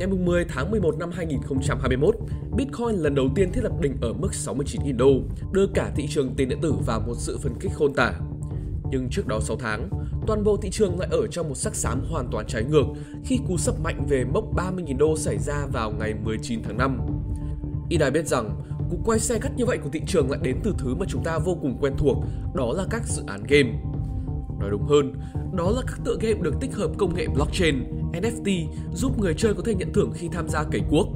ngày 10 tháng 11 năm 2021, Bitcoin lần đầu tiên thiết lập đỉnh ở mức 69.000 đô, đưa cả thị trường tiền điện tử vào một sự phân kích khôn tả. Nhưng trước đó 6 tháng, toàn bộ thị trường lại ở trong một sắc xám hoàn toàn trái ngược khi cú sập mạnh về mốc 30.000 đô xảy ra vào ngày 19 tháng 5. Y ai biết rằng, cú quay xe cắt như vậy của thị trường lại đến từ thứ mà chúng ta vô cùng quen thuộc, đó là các dự án game. Nói đúng hơn, đó là các tựa game được tích hợp công nghệ blockchain, NFT giúp người chơi có thể nhận thưởng khi tham gia cày cuốc.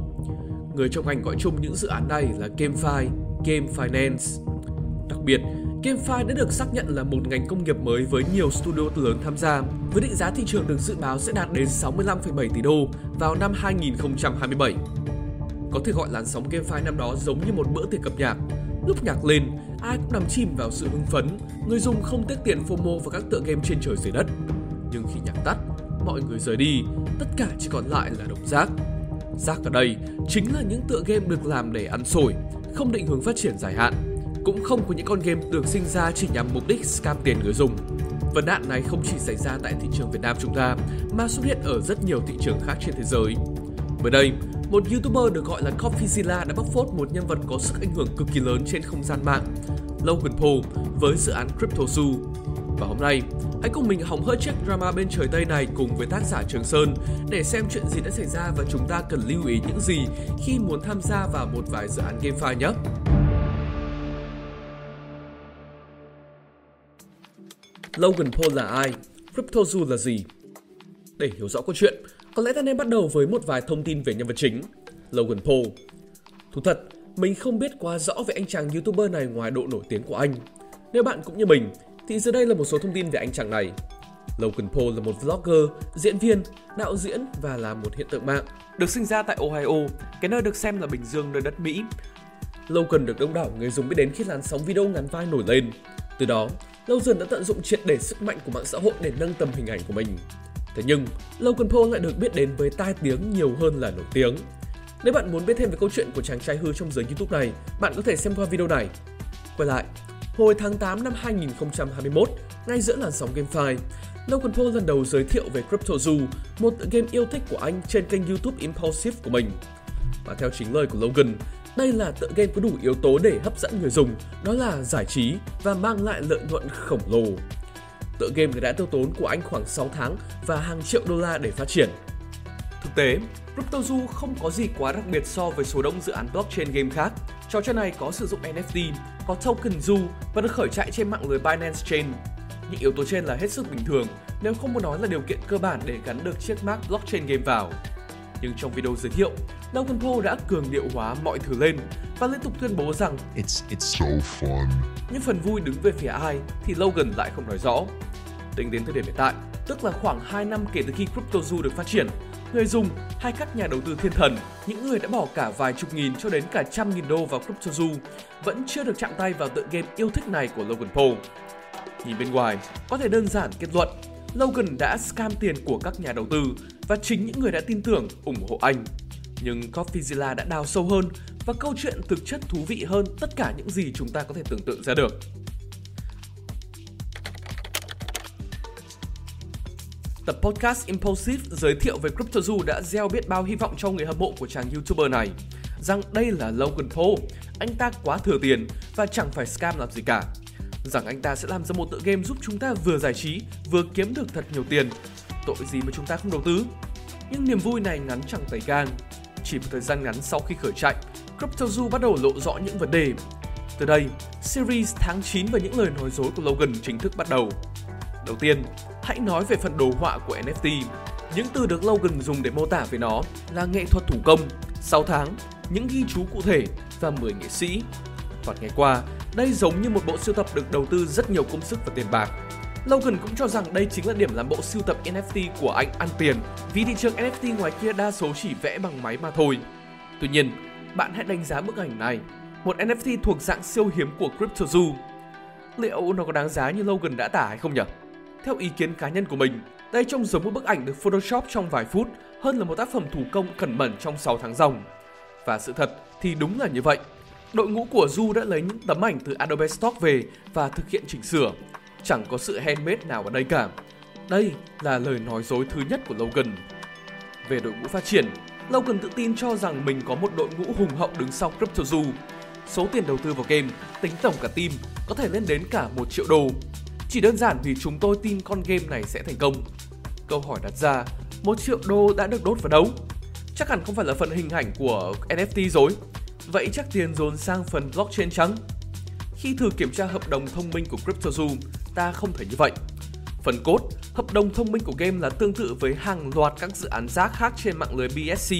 Người trong ngành gọi chung những dự án này là GameFi, Game Finance. Đặc biệt, GameFi đã được xác nhận là một ngành công nghiệp mới với nhiều studio lớn tham gia, với định giá thị trường được dự báo sẽ đạt đến 65,7 tỷ đô vào năm 2027. Có thể gọi làn sóng GameFi năm đó giống như một bữa tiệc cập nhạc. Lúc nhạc lên, ai cũng nằm chìm vào sự hưng phấn, người dùng không tiếc tiền FOMO vào các tựa game trên trời dưới đất. Nhưng khi nhạc tắt, mọi người rời đi, tất cả chỉ còn lại là đống rác. Rác ở đây chính là những tựa game được làm để ăn sổi, không định hướng phát triển dài hạn, cũng không có những con game được sinh ra chỉ nhằm mục đích scam tiền người dùng. Vấn nạn này không chỉ xảy ra tại thị trường Việt Nam chúng ta, mà xuất hiện ở rất nhiều thị trường khác trên thế giới. Mới đây, một YouTuber được gọi là Coffeezilla đã bóc phốt một nhân vật có sức ảnh hưởng cực kỳ lớn trên không gian mạng, Logan Paul với dự án CryptoZoo. Và hôm nay, hãy cùng mình hóng hớt chiếc drama bên trời Tây này cùng với tác giả Trường Sơn để xem chuyện gì đã xảy ra và chúng ta cần lưu ý những gì khi muốn tham gia vào một vài dự án GameFi nhé. Logan Paul là ai? CryptoZoo là gì? Để hiểu rõ câu chuyện, có lẽ ta nên bắt đầu với một vài thông tin về nhân vật chính, Logan Paul. Thú thật, mình không biết quá rõ về anh chàng YouTuber này ngoài độ nổi tiếng của anh. Nếu bạn cũng như mình, thì dưới đây là một số thông tin về anh chàng này. Logan Paul là một vlogger, diễn viên, đạo diễn và là một hiện tượng mạng. Được sinh ra tại Ohio, cái nơi được xem là Bình Dương nơi đất Mỹ. Logan được đông đảo người dùng biết đến khi làn sóng video ngắn vai nổi lên. Từ đó, Logan đã tận dụng triệt để sức mạnh của mạng xã hội để nâng tầm hình ảnh của mình. Thế nhưng, Logan Paul lại được biết đến với tai tiếng nhiều hơn là nổi tiếng. Nếu bạn muốn biết thêm về câu chuyện của chàng trai hư trong giới YouTube này, bạn có thể xem qua video này. Quay lại, hồi tháng 8 năm 2021, ngay giữa làn sóng GameFi, Logan Paul lần đầu giới thiệu về CryptoZoo, một tựa game yêu thích của anh trên kênh YouTube Impulsive của mình. Và theo chính lời của Logan, đây là tựa game có đủ yếu tố để hấp dẫn người dùng, đó là giải trí và mang lại lợi nhuận khổng lồ. Tựa game đã tiêu tốn của anh khoảng 6 tháng và hàng triệu đô la để phát triển. Thực tế, CryptoZoo không có gì quá đặc biệt so với số đông dự án blockchain game khác. Trò chơi này có sử dụng NFT, có token Zoo và được khởi chạy trên mạng lưới Binance Chain. Những yếu tố trên là hết sức bình thường, nếu không muốn nói là điều kiện cơ bản để gắn được chiếc mác blockchain game vào. Nhưng trong video giới thiệu, Logan Paul đã cường điệu hóa mọi thứ lên và liên tục tuyên bố rằng It's it's so fun. những phần vui đứng về phía ai thì Logan lại không nói rõ. Tính đến thời điểm hiện tại, tức là khoảng 2 năm kể từ khi CryptoZoo được phát triển, người dùng hay các nhà đầu tư thiên thần, những người đã bỏ cả vài chục nghìn cho đến cả trăm nghìn đô vào CryptoZoo, vẫn chưa được chạm tay vào tựa game yêu thích này của Logan Paul. Nhìn bên ngoài, có thể đơn giản kết luận, Logan đã scam tiền của các nhà đầu tư và chính những người đã tin tưởng ủng hộ anh. Nhưng Coffeezilla đã đào sâu hơn và câu chuyện thực chất thú vị hơn tất cả những gì chúng ta có thể tưởng tượng ra được. Tập podcast Impulsive giới thiệu về CryptoZoo đã gieo biết bao hy vọng cho người hâm mộ của chàng YouTuber này rằng đây là Logan Paul, anh ta quá thừa tiền và chẳng phải scam làm gì cả. Rằng anh ta sẽ làm ra một tựa game giúp chúng ta vừa giải trí, vừa kiếm được thật nhiều tiền. Tội gì mà chúng ta không đầu tư? Nhưng niềm vui này ngắn chẳng tẩy gang. Chỉ một thời gian ngắn sau khi khởi chạy, CryptoZoo bắt đầu lộ rõ những vấn đề. Từ đây, series tháng 9 và những lời nói dối của Logan chính thức bắt đầu. Đầu tiên, hãy nói về phần đồ họa của NFT. Những từ được Logan dùng để mô tả về nó là nghệ thuật thủ công, 6 tháng, những ghi chú cụ thể và 10 nghệ sĩ. Thoạt ngày qua, đây giống như một bộ sưu tập được đầu tư rất nhiều công sức và tiền bạc. Logan cũng cho rằng đây chính là điểm làm bộ sưu tập NFT của anh ăn tiền vì thị trường NFT ngoài kia đa số chỉ vẽ bằng máy mà thôi. Tuy nhiên, bạn hãy đánh giá bức ảnh này, một NFT thuộc dạng siêu hiếm của CryptoZoo. Liệu nó có đáng giá như Logan đã tả hay không nhỉ? Theo ý kiến cá nhân của mình, đây trông giống một bức ảnh được Photoshop trong vài phút hơn là một tác phẩm thủ công cẩn mẩn trong 6 tháng ròng. Và sự thật thì đúng là như vậy. Đội ngũ của Du đã lấy những tấm ảnh từ Adobe Stock về và thực hiện chỉnh sửa. Chẳng có sự handmade nào ở đây cả. Đây là lời nói dối thứ nhất của Logan. Về đội ngũ phát triển, Logan tự tin cho rằng mình có một đội ngũ hùng hậu đứng sau CryptoZoo. Số tiền đầu tư vào game, tính tổng cả team, có thể lên đến cả 1 triệu đô. Chỉ đơn giản vì chúng tôi tin con game này sẽ thành công. Câu hỏi đặt ra, 1 triệu đô đã được đốt vào đâu? Chắc hẳn không phải là phần hình ảnh của NFT rồi. Vậy chắc tiền dồn sang phần blockchain trắng? Khi thử kiểm tra hợp đồng thông minh của CryptoZoo, ta không thấy như vậy. Phần cốt, hợp đồng thông minh của game là tương tự với hàng loạt các dự án rác khác trên mạng lưới BSC.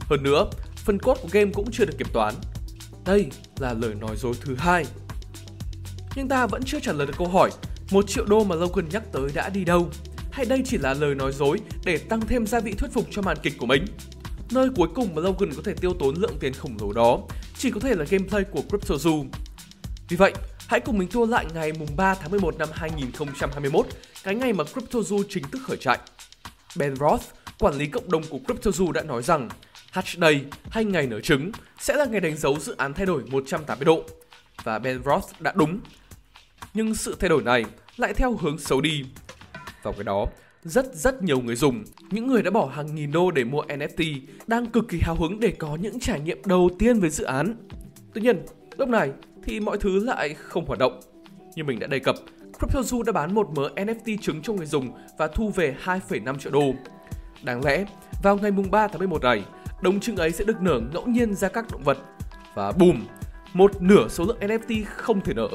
Hơn nữa, phần cốt của game cũng chưa được kiểm toán. Đây là lời nói dối thứ hai. Nhưng ta vẫn chưa trả lời được câu hỏi, một triệu đô mà Logan nhắc tới đã đi đâu? Hay đây chỉ là lời nói dối để tăng thêm gia vị thuyết phục cho màn kịch của mình? Nơi cuối cùng mà Logan có thể tiêu tốn lượng tiền khổng lồ đó chỉ có thể là gameplay của CryptoZoo. Vì vậy, hãy cùng mình tua lại ngày mùng 3 tháng 11 năm 2021, cái ngày mà CryptoZoo chính thức khởi chạy. Ben Roth, quản lý cộng đồng của CryptoZoo đã nói rằng Hatch Day hay ngày nở trứng sẽ là ngày đánh dấu dự án thay đổi 180 độ. Và Ben Roth đã đúng. Nhưng sự thay đổi này lại theo hướng xấu đi. Vào cái đó, rất rất nhiều người dùng, những người đã bỏ hàng nghìn đô để mua NFT đang cực kỳ hào hứng để có những trải nghiệm đầu tiên với dự án. Tuy nhiên, lúc này thì mọi thứ lại không hoạt động. Như mình đã đề cập, CryptoZoo đã bán một mớ NFT trứng cho người dùng và thu về 2,5 triệu đô. Đáng lẽ, vào ngày mùng 3 tháng 11 này, đồng trứng ấy sẽ được nở ngẫu nhiên ra các động vật. Và bùm. một nửa số lượng NFT không thể nở.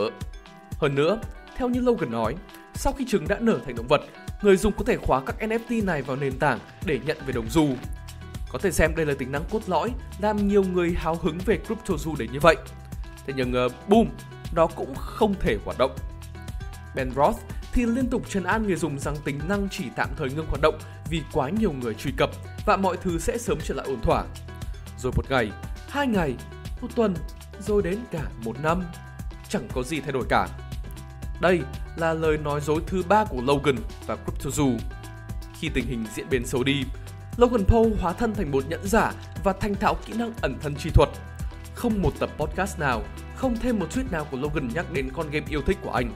Hơn nữa, theo như Logan nói, sau khi trứng đã nở thành động vật, người dùng có thể khóa các NFT này vào nền tảng để nhận về đồng xu. Có thể xem đây là tính năng cốt lõi làm nhiều người hào hứng về CryptoZoo đến như vậy. Thế nhưng uh, boom, nó cũng không thể hoạt động. Ben Roth thì liên tục trấn an người dùng rằng tính năng chỉ tạm thời ngưng hoạt động vì quá nhiều người truy cập và mọi thứ sẽ sớm trở lại ổn thỏa. Rồi một ngày, hai ngày, một tuần, rồi đến cả một năm, chẳng có gì thay đổi cả. Đây là lời nói dối thứ ba của Logan và CryptoZoo. Khi tình hình diễn biến xấu đi, Logan Paul hóa thân thành một nhẫn giả và thành thạo kỹ năng ẩn thân chi thuật. Không một tập podcast nào, không thêm một tweet nào của Logan nhắc đến con game yêu thích của anh.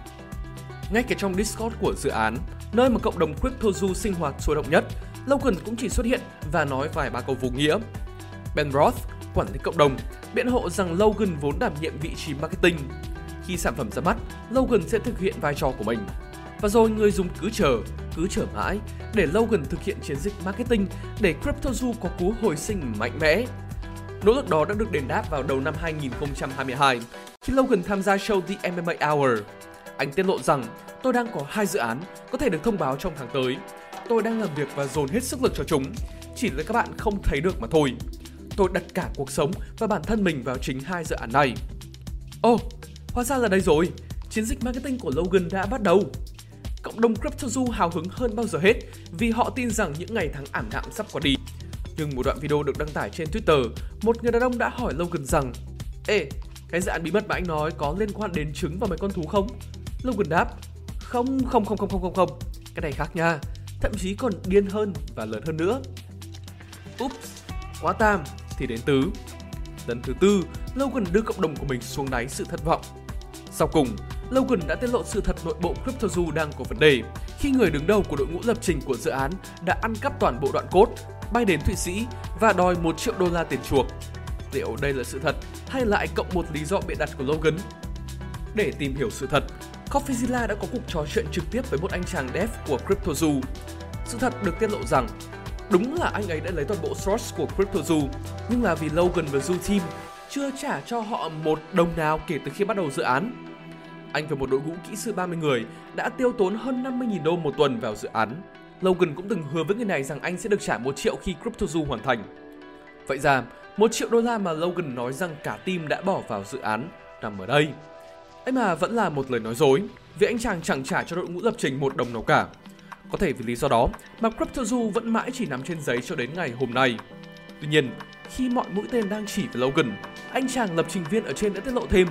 Ngay cả trong Discord của dự án, nơi mà cộng đồng CryptoZoo sinh hoạt sôi động nhất, Logan cũng chỉ xuất hiện và nói vài ba câu vô nghĩa. Ben Roth, quản lý cộng đồng, biện hộ rằng Logan vốn đảm nhiệm vị trí marketing. Khi sản phẩm ra mắt, Logan sẽ thực hiện vai trò của mình. Và rồi người dùng cứ chờ, cứ chờ mãi để Logan thực hiện chiến dịch marketing để CryptoZoo có cú hồi sinh mạnh mẽ. Nỗ lực đó đã được đền đáp vào đầu năm 2022 khi Logan tham gia show The MMA Hour. Anh tiết lộ rằng tôi đang có hai dự án có thể được thông báo trong tháng tới. Tôi đang làm việc và dồn hết sức lực cho chúng, chỉ là các bạn không thấy được mà thôi. Tôi đặt cả cuộc sống và bản thân mình vào chính hai dự án này. Ồ, oh, hóa ra là đây rồi. Chiến dịch marketing của Logan đã bắt đầu. Cộng đồng CryptoZoo hào hứng hơn bao giờ hết vì họ tin rằng những ngày tháng ảm đạm sắp qua đi. Nhưng một đoạn video được đăng tải trên Twitter, một người đàn ông đã hỏi Logan rằng Ê, cái dự án bí mật mà anh nói có liên quan đến trứng và mấy con thú không? Logan đáp Không, không, không, không, không, không, không. Cái này khác nha. Thậm chí còn điên hơn và lớn hơn nữa. Oops, quá tam. Thì đến tứ. Lần thứ tư, Logan đưa cộng đồng của mình xuống đáy sự thất vọng. Sau cùng, Logan đã tiết lộ sự thật nội bộ CryptoZoo đang có vấn đề khi người đứng đầu của đội ngũ lập trình của dự án đã ăn cắp toàn bộ đoạn code, bay đến Thụy Sĩ và đòi 1 triệu đô la tiền chuộc. Liệu đây là sự thật hay lại cộng một lý do bịa đặt của Logan? Để tìm hiểu sự thật, Coffeezilla đã có cuộc trò chuyện trực tiếp với một anh chàng dev của CryptoZoo. Sự thật được tiết lộ rằng đúng là anh ấy đã lấy toàn bộ source của CryptoZoo, nhưng là vì Logan và Zoo Team chưa trả cho họ một đồng nào kể từ khi bắt đầu dự án. Anh và một đội ngũ kỹ sư 30 người đã tiêu tốn hơn 50.000 đô một tuần vào dự án. Logan cũng từng hứa với người này rằng anh sẽ được trả 1 triệu khi CryptoZoo hoàn thành. Vậy ra, 1 triệu đô la mà Logan nói rằng cả team đã bỏ vào dự án nằm ở đây. ấy mà vẫn là một lời nói dối, vì anh chàng chẳng trả cho đội ngũ lập trình một đồng nào cả. Có thể vì lý do đó mà CryptoZoo vẫn mãi chỉ nằm trên giấy cho đến ngày hôm nay. Tuy nhiên, khi mọi mũi tên đang chỉ về Logan, anh chàng lập trình viên ở trên đã tiết lộ thêm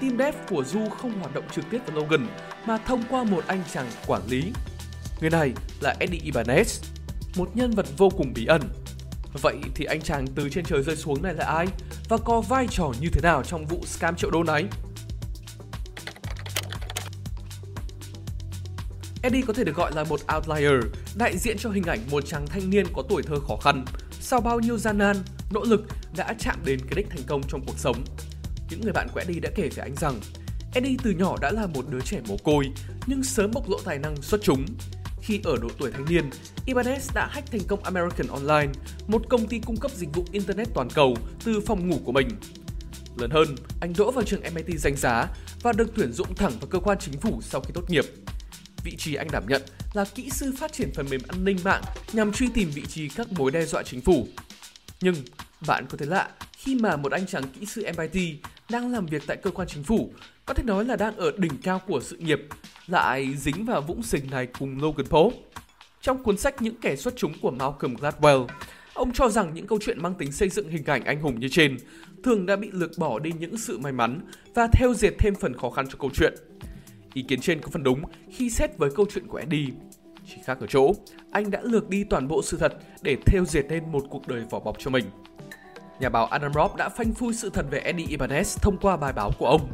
team dev của Du không hoạt động trực tiếp với Logan mà thông qua một anh chàng quản lý. Người này là Eddie Ibanez, một nhân vật vô cùng bí ẩn. Vậy thì anh chàng từ trên trời rơi xuống này là ai và có vai trò như thế nào trong vụ scam triệu đô này? Eddie có thể được gọi là một outlier, đại diện cho hình ảnh một chàng thanh niên có tuổi thơ khó khăn, sau bao nhiêu gian nan, nỗ lực đã chạm đến cái đích thành công trong cuộc sống. Những người bạn của Eddie đã kể với anh rằng Eddie từ nhỏ đã là một đứa trẻ mồ côi nhưng sớm bộc lộ tài năng xuất chúng. Khi ở độ tuổi thanh niên, Ibanez đã hack thành công American Online, một công ty cung cấp dịch vụ Internet toàn cầu từ phòng ngủ của mình. Lớn hơn, anh đỗ vào trường MIT danh giá và được tuyển dụng thẳng vào cơ quan chính phủ sau khi tốt nghiệp. Vị trí anh đảm nhận là kỹ sư phát triển phần mềm an ninh mạng nhằm truy tìm vị trí các mối đe dọa chính phủ. Nhưng bạn có thấy lạ khi mà một anh chàng kỹ sư MIT đang làm việc tại cơ quan chính phủ, có thể nói là đang ở đỉnh cao của sự nghiệp, lại dính vào vũng sình này cùng Logan Paul. Trong cuốn sách Những kẻ xuất chúng của Malcolm Gladwell, ông cho rằng những câu chuyện mang tính xây dựng hình ảnh anh hùng như trên thường đã bị lược bỏ đi những sự may mắn và theo dệt thêm phần khó khăn cho câu chuyện. Ý kiến trên có phần đúng khi xét với câu chuyện của Eddie. Chỉ khác ở chỗ, anh đã lược đi toàn bộ sự thật để theo dệt nên một cuộc đời vỏ bọc cho mình. Nhà báo Adam Robb đã phanh phui sự thật về Eddie Ibanez thông qua bài báo của ông.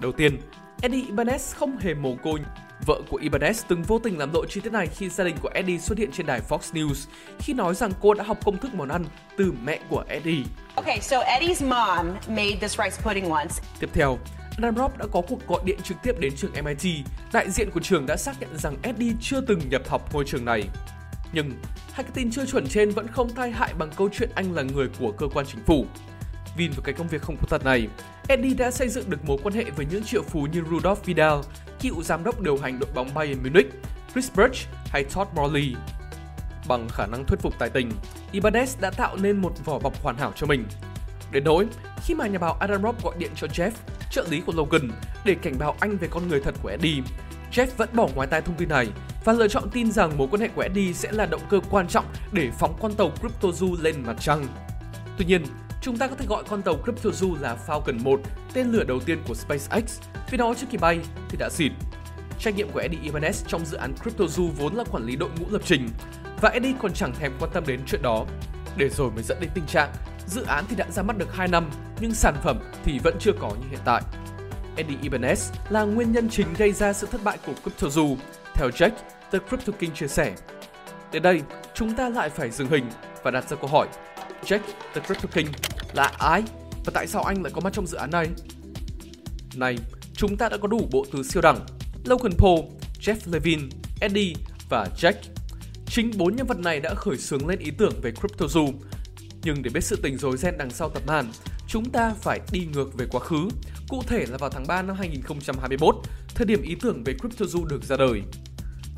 Đầu tiên, Eddie Ibanez không hề mồ côi. Vợ của Ibanez từng vô tình làm lộ chi tiết này khi gia đình của Eddie xuất hiện trên đài Fox News khi nói rằng cô đã học công thức món ăn từ mẹ của Eddie. Okay, so Eddie's mom made this rice pudding once. Tiếp theo, Adam Robb đã có cuộc gọi điện trực tiếp đến trường MIT. Đại diện của trường đã xác nhận rằng Eddie chưa từng nhập học ngôi trường này. Nhưng hai cái tin chưa chuẩn trên vẫn không thay hại bằng câu chuyện anh là người của cơ quan chính phủ. Vin vào cái công việc không có thật này, Eddie đã xây dựng được mối quan hệ với những triệu phú như Rudolf Vidal, cựu giám đốc điều hành đội bóng Bayern Munich, Chris Birch hay Todd Morley. Bằng khả năng thuyết phục tài tình, Ibanez đã tạo nên một vỏ bọc hoàn hảo cho mình. Đến nỗi, khi mà nhà báo Adam Robb gọi điện cho Jeff, trợ lý của Logan, để cảnh báo anh về con người thật của Eddie, Jeff vẫn bỏ ngoài tai thông tin này và lựa chọn tin rằng mối quan hệ của Eddie sẽ là động cơ quan trọng để phóng con tàu CryptoZoo lên mặt trăng. Tuy nhiên, chúng ta có thể gọi con tàu CryptoZoo là Falcon 1, tên lửa đầu tiên của SpaceX, vì nó trước khi bay thì đã xịt. Trách nhiệm của Eddie Ibanez trong dự án CryptoZoo vốn là quản lý đội ngũ lập trình, và Eddie còn chẳng thèm quan tâm đến chuyện đó. Để rồi mới dẫn đến tình trạng dự án thì đã ra mắt được 2 năm nhưng sản phẩm thì vẫn chưa có như hiện tại. Eddie Ibanez là nguyên nhân chính gây ra sự thất bại của CryptoZoo, theo Jack, The Crypto King chia sẻ. Đến đây, chúng ta lại phải dừng hình và đặt ra câu hỏi. Jack, The Crypto King là ai và tại sao anh lại có mặt trong dự án này? Này, chúng ta đã có đủ bộ từ siêu đẳng Logan Paul, Jeff Levin, Eddie và Jack. Chính bốn nhân vật này đã khởi xướng lên ý tưởng về CryptoZoo. Nhưng để biết sự tình rối ren đằng sau tập màn, chúng ta phải đi ngược về quá khứ, cụ thể là vào tháng 3 năm 2021, thời điểm ý tưởng về CryptoZoo được ra đời.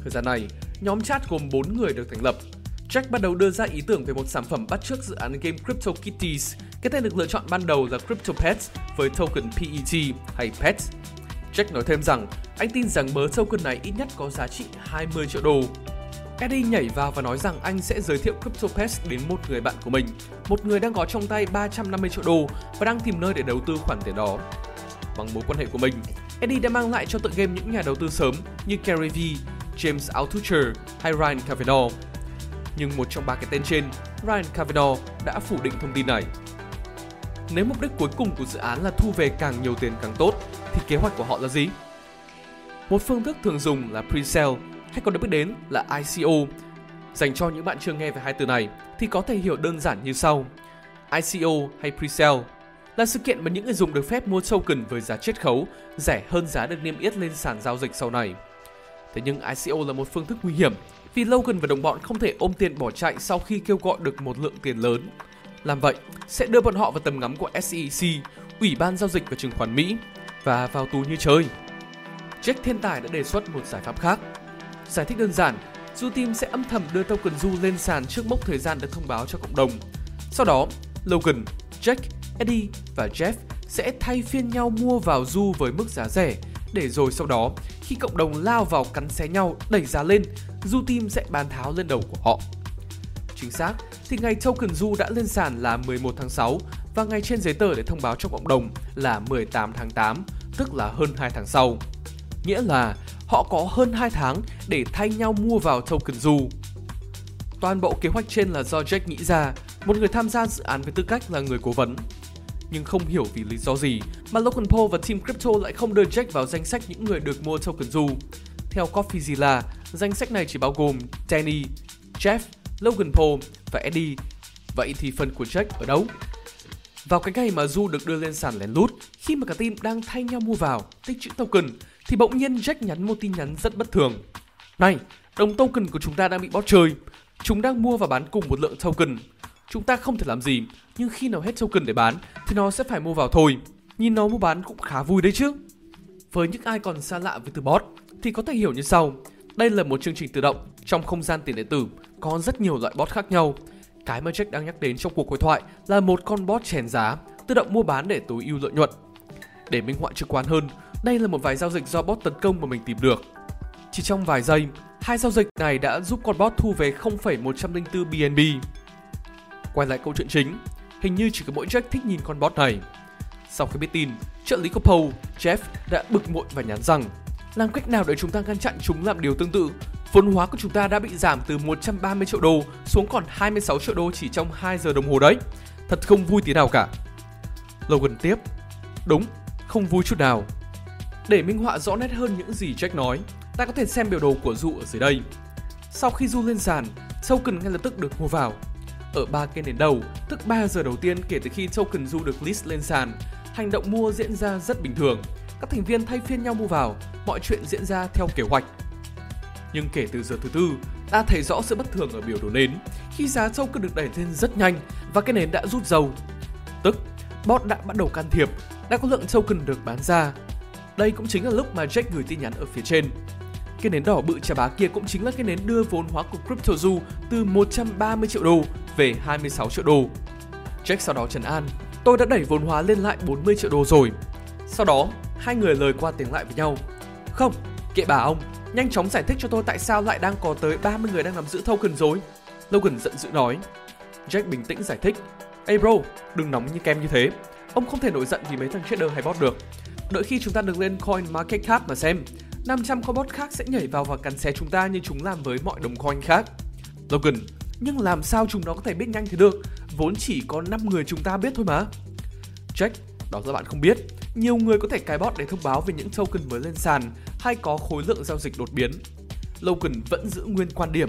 Thời gian này, nhóm chat gồm 4 người được thành lập. Jack bắt đầu đưa ra ý tưởng về một sản phẩm bắt chước dự án game Crypto Kitties, Cái tên được lựa chọn ban đầu là Crypto Pets với token PET hay PET. Jack nói thêm rằng anh tin rằng mớ token này ít nhất có giá trị 20 triệu đô. Eddie nhảy vào và nói rằng anh sẽ giới thiệu CryptoPets đến một người bạn của mình, một người đang có trong tay 350 triệu đô và đang tìm nơi để đầu tư khoản tiền đó. Bằng mối quan hệ của mình, Eddie đã mang lại cho tựa game những nhà đầu tư sớm như Gary V, James Altucher hay Ryan Kavanaugh. Nhưng một trong ba cái tên trên, Ryan Kavanaugh đã phủ định thông tin này. Nếu mục đích cuối cùng của dự án là thu về càng nhiều tiền càng tốt, thì kế hoạch của họ là gì? Một phương thức thường dùng là pre-sale hay còn được biết đến là ICO. Dành cho những bạn chưa nghe về hai từ này thì có thể hiểu đơn giản như sau. ICO hay pre-sale là sự kiện mà những người dùng được phép mua token với giá chiết khấu rẻ hơn giá được niêm yết lên sàn giao dịch sau này. Thế nhưng ICO là một phương thức nguy hiểm vì Logan và đồng bọn không thể ôm tiền bỏ chạy sau khi kêu gọi được một lượng tiền lớn. Làm vậy sẽ đưa bọn họ vào tầm ngắm của SEC, Ủy ban Giao dịch và Chứng khoán Mỹ, và vào tù như chơi. Jack thiên tài đã đề xuất một giải pháp khác. Giải thích đơn giản, Du Team sẽ âm thầm đưa token Du lên sàn trước mốc thời gian được thông báo cho cộng đồng. Sau đó, Logan, Jack, Eddie và Jeff sẽ thay phiên nhau mua vào Du với mức giá rẻ, để rồi sau đó, khi cộng đồng lao vào cắn xé nhau đẩy giá lên, Du Team sẽ bán tháo lên đầu của họ. Chính xác, thì ngày token Du đã lên sàn là 11 tháng 6 và ngày trên giấy tờ để thông báo cho cộng đồng là 18 tháng 8, tức là hơn 2 tháng sau. Nghĩa là họ có hơn 2 tháng để thay nhau mua vào token Du. Toàn bộ kế hoạch trên là do Jack nghĩ ra, một người tham gia dự án với tư cách là người cố vấn. Nhưng không hiểu vì lý do gì mà Logan Paul và Team Crypto lại không đưa Jack vào danh sách những người được mua token Du. Theo Coffeezilla, danh sách này chỉ bao gồm Danny, Jeff, Logan Paul và Eddie Vậy thì phần của Jack ở đâu? Vào cái ngày mà Du được đưa lên sàn lén lút, khi mà cả team đang thay nhau mua vào, tích trữ token, thì bỗng nhiên Jack nhắn một tin nhắn rất bất thường. Này, đồng token của chúng ta đang bị bot chơi. Chúng đang mua và bán cùng một lượng token. Chúng ta không thể làm gì, nhưng khi nào hết token để bán thì nó sẽ phải mua vào thôi. Nhìn nó mua bán cũng khá vui đấy chứ. Với những ai còn xa lạ với từ bot thì có thể hiểu như sau. Đây là một chương trình tự động trong không gian tiền điện tử có rất nhiều loại bot khác nhau. Cái mà Jack đang nhắc đến trong cuộc hội thoại là một con bot chèn giá, tự động mua bán để tối ưu lợi nhuận. Để minh họa trực quan hơn, đây là một vài giao dịch do bot tấn công mà mình tìm được. Chỉ trong vài giây, hai giao dịch này đã giúp con bot thu về 0,104 BNB. Quay lại câu chuyện chính, hình như chỉ có mỗi Jack thích nhìn con bot này. Sau khi biết tin, trợ lý của Paul, Jeff đã bực bội và nhắn rằng làm cách nào để chúng ta ngăn chặn chúng làm điều tương tự? Vốn hóa của chúng ta đã bị giảm từ 130 triệu đô xuống còn 26 triệu đô chỉ trong 2 giờ đồng hồ đấy. Thật không vui tí nào cả. Logan tiếp. Đúng, không vui chút nào. Để minh họa rõ nét hơn những gì Jack nói, ta có thể xem biểu đồ của Du ở dưới đây. Sau khi Du lên sàn, token ngay lập tức được mua vào. Ở ba cây nến đầu, tức 3 giờ đầu tiên kể từ khi token Du được list lên sàn, hành động mua diễn ra rất bình thường. Các thành viên thay phiên nhau mua vào, mọi chuyện diễn ra theo kế hoạch. Nhưng kể từ giờ thứ tư, ta thấy rõ sự bất thường ở biểu đồ nến khi giá token được đẩy lên rất nhanh và cái nến đã rút dầu. Tức, bot đã bắt đầu can thiệp, đã có lượng token được bán ra. Đây cũng chính là lúc mà Jack gửi tin nhắn ở phía trên. Cái nến đỏ bự chà bá kia cũng chính là cái nến đưa vốn hóa của CryptoZoo từ 130 triệu đô về 26 triệu đô. Jack sau đó trấn an, tôi đã đẩy vốn hóa lên lại 40 triệu đô rồi. Sau đó, hai người lời qua tiếng lại với nhau. Không, kệ bà ông, nhanh chóng giải thích cho tôi tại sao lại đang có tới 30 người đang nắm giữ token rồi. Logan giận dữ nói. Jack bình tĩnh giải thích. Ê bro, đừng nóng như kem như thế. Ông không thể nổi giận vì mấy thằng trader hay bot được. Đợi khi chúng ta được lên coin market cap mà xem. 500 cobot khác sẽ nhảy vào và cắn xé chúng ta như chúng làm với mọi đồng coin khác. Logan, nhưng làm sao chúng nó có thể biết nhanh thế được? Vốn chỉ có 5 người chúng ta biết thôi mà. Jack, đó là bạn không biết. Nhiều người có thể cài bot để thông báo về những token mới lên sàn hay có khối lượng giao dịch đột biến. Logan vẫn giữ nguyên quan điểm,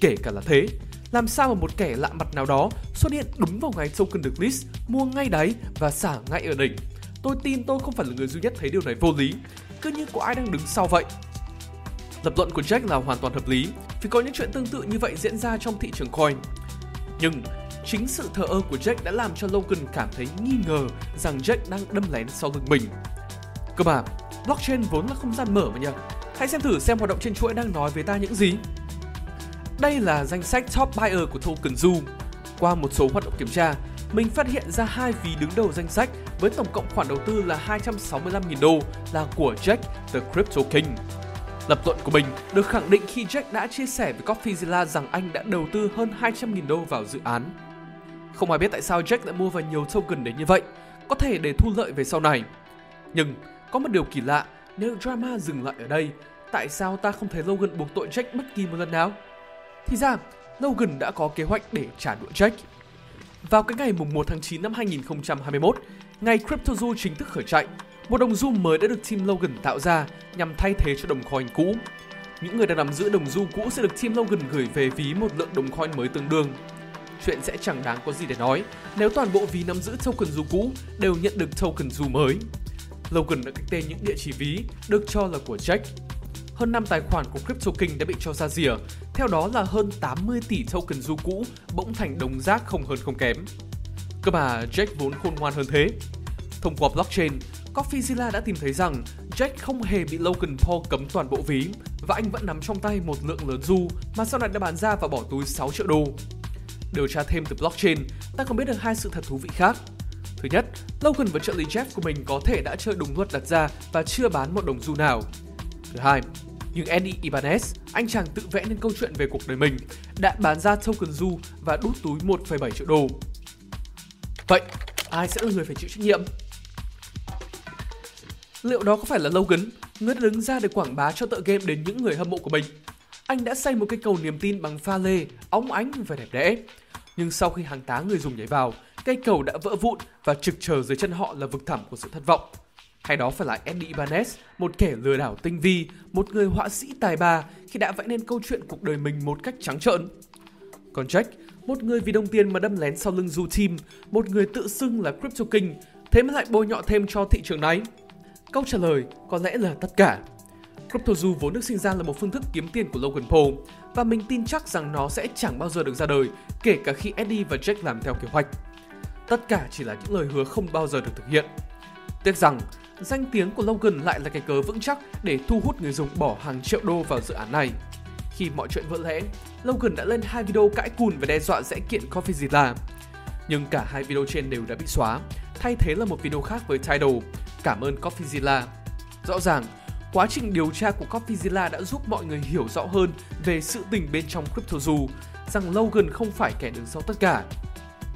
kể cả là thế. Làm sao mà một kẻ lạ mặt nào đó xuất hiện đúng vào ngày token được list, mua ngay đáy và xả ngay ở đỉnh. Tôi tin tôi không phải là người duy nhất thấy điều này vô lý, cứ như có ai đang đứng sau vậy. Lập luận của Jack là hoàn toàn hợp lý, vì có những chuyện tương tự như vậy diễn ra trong thị trường coin. Nhưng chính sự thờ ơ của Jack đã làm cho Logan cảm thấy nghi ngờ rằng Jack đang đâm lén sau lưng mình. Cơ mà, blockchain vốn là không gian mở mà nhỉ? Hãy xem thử xem hoạt động trên chuỗi đang nói với ta những gì. Đây là danh sách top buyer của token Zoo. Qua một số hoạt động kiểm tra, mình phát hiện ra hai ví đứng đầu danh sách với tổng cộng khoản đầu tư là 265.000 đô là của Jack the Crypto King. Lập luận của mình được khẳng định khi Jack đã chia sẻ với Coffeezilla rằng anh đã đầu tư hơn 200.000 đô vào dự án. Không ai biết tại sao Jack lại mua vào nhiều token đến như vậy, có thể để thu lợi về sau này. Nhưng có một điều kỳ lạ, nếu drama dừng lại ở đây, tại sao ta không thấy Logan buộc tội Jack bất kỳ một lần nào? Thì ra, Logan đã có kế hoạch để trả đũa Jack. Vào cái ngày mùng 1 tháng 9 năm 2021, ngày CryptoZoo chính thức khởi chạy, một đồng xu mới đã được Team Logan tạo ra nhằm thay thế cho đồng coin cũ. Những người đang nắm giữ đồng xu cũ sẽ được Team Logan gửi về ví một lượng đồng coin mới tương đương. Chuyện sẽ chẳng đáng có gì để nói nếu toàn bộ ví nắm giữ token du cũ đều nhận được token du mới. Logan đã cách tên những địa chỉ ví được cho là của Jack. Hơn 5 tài khoản của Crypto King đã bị cho ra rìa, theo đó là hơn 80 tỷ token du cũ bỗng thành đồng rác không hơn không kém. Cơ mà Jack vốn khôn ngoan hơn thế. Thông qua blockchain, Coffeezilla đã tìm thấy rằng Jack không hề bị Logan Paul cấm toàn bộ ví và anh vẫn nắm trong tay một lượng lớn du mà sau này đã bán ra và bỏ túi 6 triệu đô. Điều tra thêm từ blockchain, ta còn biết được hai sự thật thú vị khác. Thứ nhất, Logan và trợ lý Jeff của mình có thể đã chơi đúng luật đặt ra và chưa bán một đồng du nào. Thứ hai, nhưng Eddie Ibanez, anh chàng tự vẽ nên câu chuyện về cuộc đời mình, đã bán ra token du và đút túi 1,7 triệu đô. Vậy, ai sẽ là người phải chịu trách nhiệm? Liệu đó có phải là Logan, người đã đứng ra để quảng bá cho tựa game đến những người hâm mộ của mình? Anh đã xây một cây cầu niềm tin bằng pha lê, óng ánh và đẹp đẽ. Nhưng sau khi hàng tá người dùng nhảy vào, cây cầu đã vỡ vụn và trực chờ dưới chân họ là vực thẳm của sự thất vọng. Hay đó phải là Eddie Ibanez, một kẻ lừa đảo tinh vi, một người họa sĩ tài ba khi đã vẽ nên câu chuyện cuộc đời mình một cách trắng trợn. Còn Jack, một người vì đồng tiền mà đâm lén sau lưng Du Team, một người tự xưng là Crypto King, thế mà lại bôi nhọ thêm cho thị trường này? Câu trả lời có lẽ là tất cả. CryptoZoo vốn được sinh ra là một phương thức kiếm tiền của Logan Paul và mình tin chắc rằng nó sẽ chẳng bao giờ được ra đời, kể cả khi Eddie và Jack làm theo kế hoạch. Tất cả chỉ là những lời hứa không bao giờ được thực hiện. Tiếc rằng, danh tiếng của Logan lại là cái cớ vững chắc để thu hút người dùng bỏ hàng triệu đô vào dự án này. Khi mọi chuyện vỡ lẽ, Logan đã lên hai video cãi cùn và đe dọa sẽ kiện CoffeeZilla. Nhưng cả hai video trên đều đã bị xóa, thay thế là một video khác với title Cảm ơn CoffeeZilla. Rõ ràng, quá trình điều tra của CoffeeZilla đã giúp mọi người hiểu rõ hơn về sự tình bên trong CryptoZoo, rằng Logan không phải kẻ đứng sau tất cả.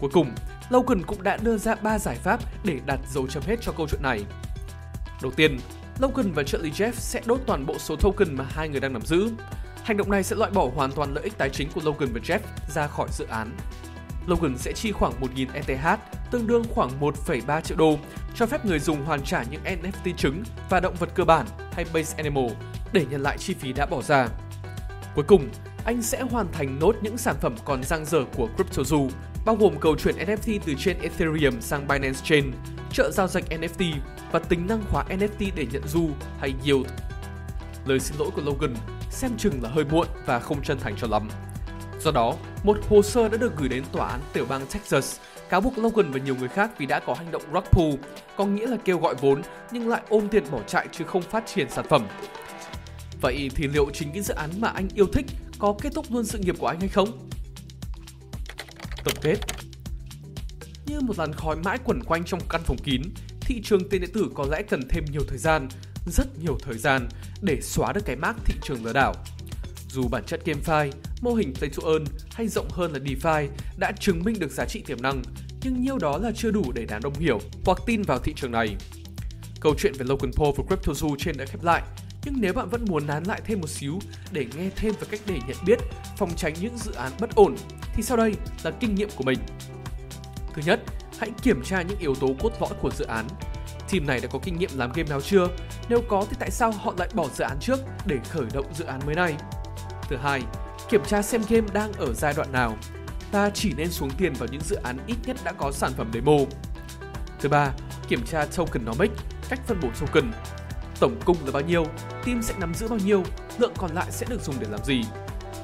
Cuối cùng, Logan cũng đã đưa ra 3 giải pháp để đặt dấu chấm hết cho câu chuyện này. Đầu tiên, Logan và trợ lý Jeff sẽ đốt toàn bộ số token mà hai người đang nắm giữ. Hành động này sẽ loại bỏ hoàn toàn lợi ích tài chính của Logan và Jeff ra khỏi dự án. Logan sẽ chi khoảng 1.000 ETH, tương đương khoảng 1,3 triệu đô, cho phép người dùng hoàn trả những NFT trứng và động vật cơ bản hay base animal để nhận lại chi phí đã bỏ ra. Cuối cùng, anh sẽ hoàn thành nốt những sản phẩm còn dang dở của CryptoZoo, bao gồm cầu chuyển NFT từ trên Ethereum sang Binance Chain, trợ giao dịch NFT và tính năng khóa NFT để nhận du hay yield. Lời xin lỗi của Logan xem chừng là hơi muộn và không chân thành cho lắm. Do đó, một hồ sơ đã được gửi đến tòa án tiểu bang Texas cáo buộc Logan và nhiều người khác vì đã có hành động rug pull, có nghĩa là kêu gọi vốn nhưng lại ôm tiền bỏ chạy chứ không phát triển sản phẩm. Vậy thì liệu chính cái dự án mà anh yêu thích có kết thúc luôn sự nghiệp của anh hay không? Tổng kết Như một làn khói mãi quẩn quanh trong căn phòng kín, thị trường tiền điện tử có lẽ cần thêm nhiều thời gian, rất nhiều thời gian để xóa được cái mác thị trường lừa đảo. Dù bản chất GameFi, mô hình Play to Earn hay rộng hơn là DeFi đã chứng minh được giá trị tiềm năng, nhưng nhiêu đó là chưa đủ để đám đông hiểu hoặc tin vào thị trường này. Câu chuyện về Logan Paul và CryptoZoo trên đã khép lại, nhưng nếu bạn vẫn muốn nán lại thêm một xíu để nghe thêm về cách để nhận biết, phòng tránh những dự án bất ổn, thì sau đây là kinh nghiệm của mình. Thứ nhất, hãy kiểm tra những yếu tố cốt lõi của dự án. Team này đã có kinh nghiệm làm game nào chưa? Nếu có thì tại sao họ lại bỏ dự án trước để khởi động dự án mới này? Thứ hai, kiểm tra xem game đang ở giai đoạn nào. Ta chỉ nên xuống tiền vào những dự án ít nhất đã có sản phẩm demo. Thứ ba, kiểm tra tokenomics, cách phân bổ token. Tổng cung là bao nhiêu, team sẽ nắm giữ bao nhiêu, lượng còn lại sẽ được dùng để làm gì.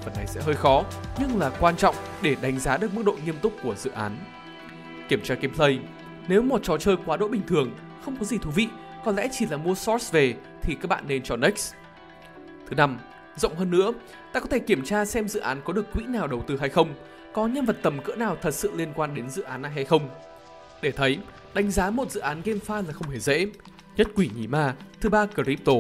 Phần này sẽ hơi khó, nhưng là quan trọng để đánh giá được mức độ nghiêm túc của dự án. Kiểm tra gameplay. Nếu một trò chơi quá đỗi bình thường, không có gì thú vị, có lẽ chỉ là mua source về thì các bạn nên chọn next. Thứ năm, Rộng hơn nữa, ta có thể kiểm tra xem dự án có được quỹ nào đầu tư hay không, có nhân vật tầm cỡ nào thật sự liên quan đến dự án này hay không. Để thấy, đánh giá một dự án GameFi là không hề dễ. Nhất quỷ nhí ma, thứ ba crypto.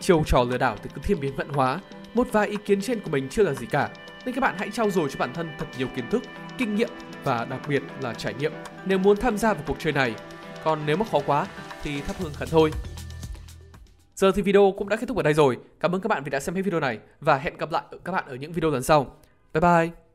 Chiêu trò lừa đảo từ thiên biến vận hóa, một vài ý kiến trên của mình chưa là gì cả, nên các bạn hãy trau dồi cho bản thân thật nhiều kiến thức, kinh nghiệm và đặc biệt là trải nghiệm nếu muốn tham gia vào cuộc chơi này. Còn nếu mà khó quá thì thắp hương khẩn thôi. Giờ thì video cũng đã kết thúc ở đây rồi. Cảm ơn các bạn vì đã xem hết video này và hẹn gặp lại các bạn ở những video lần sau. Bye bye!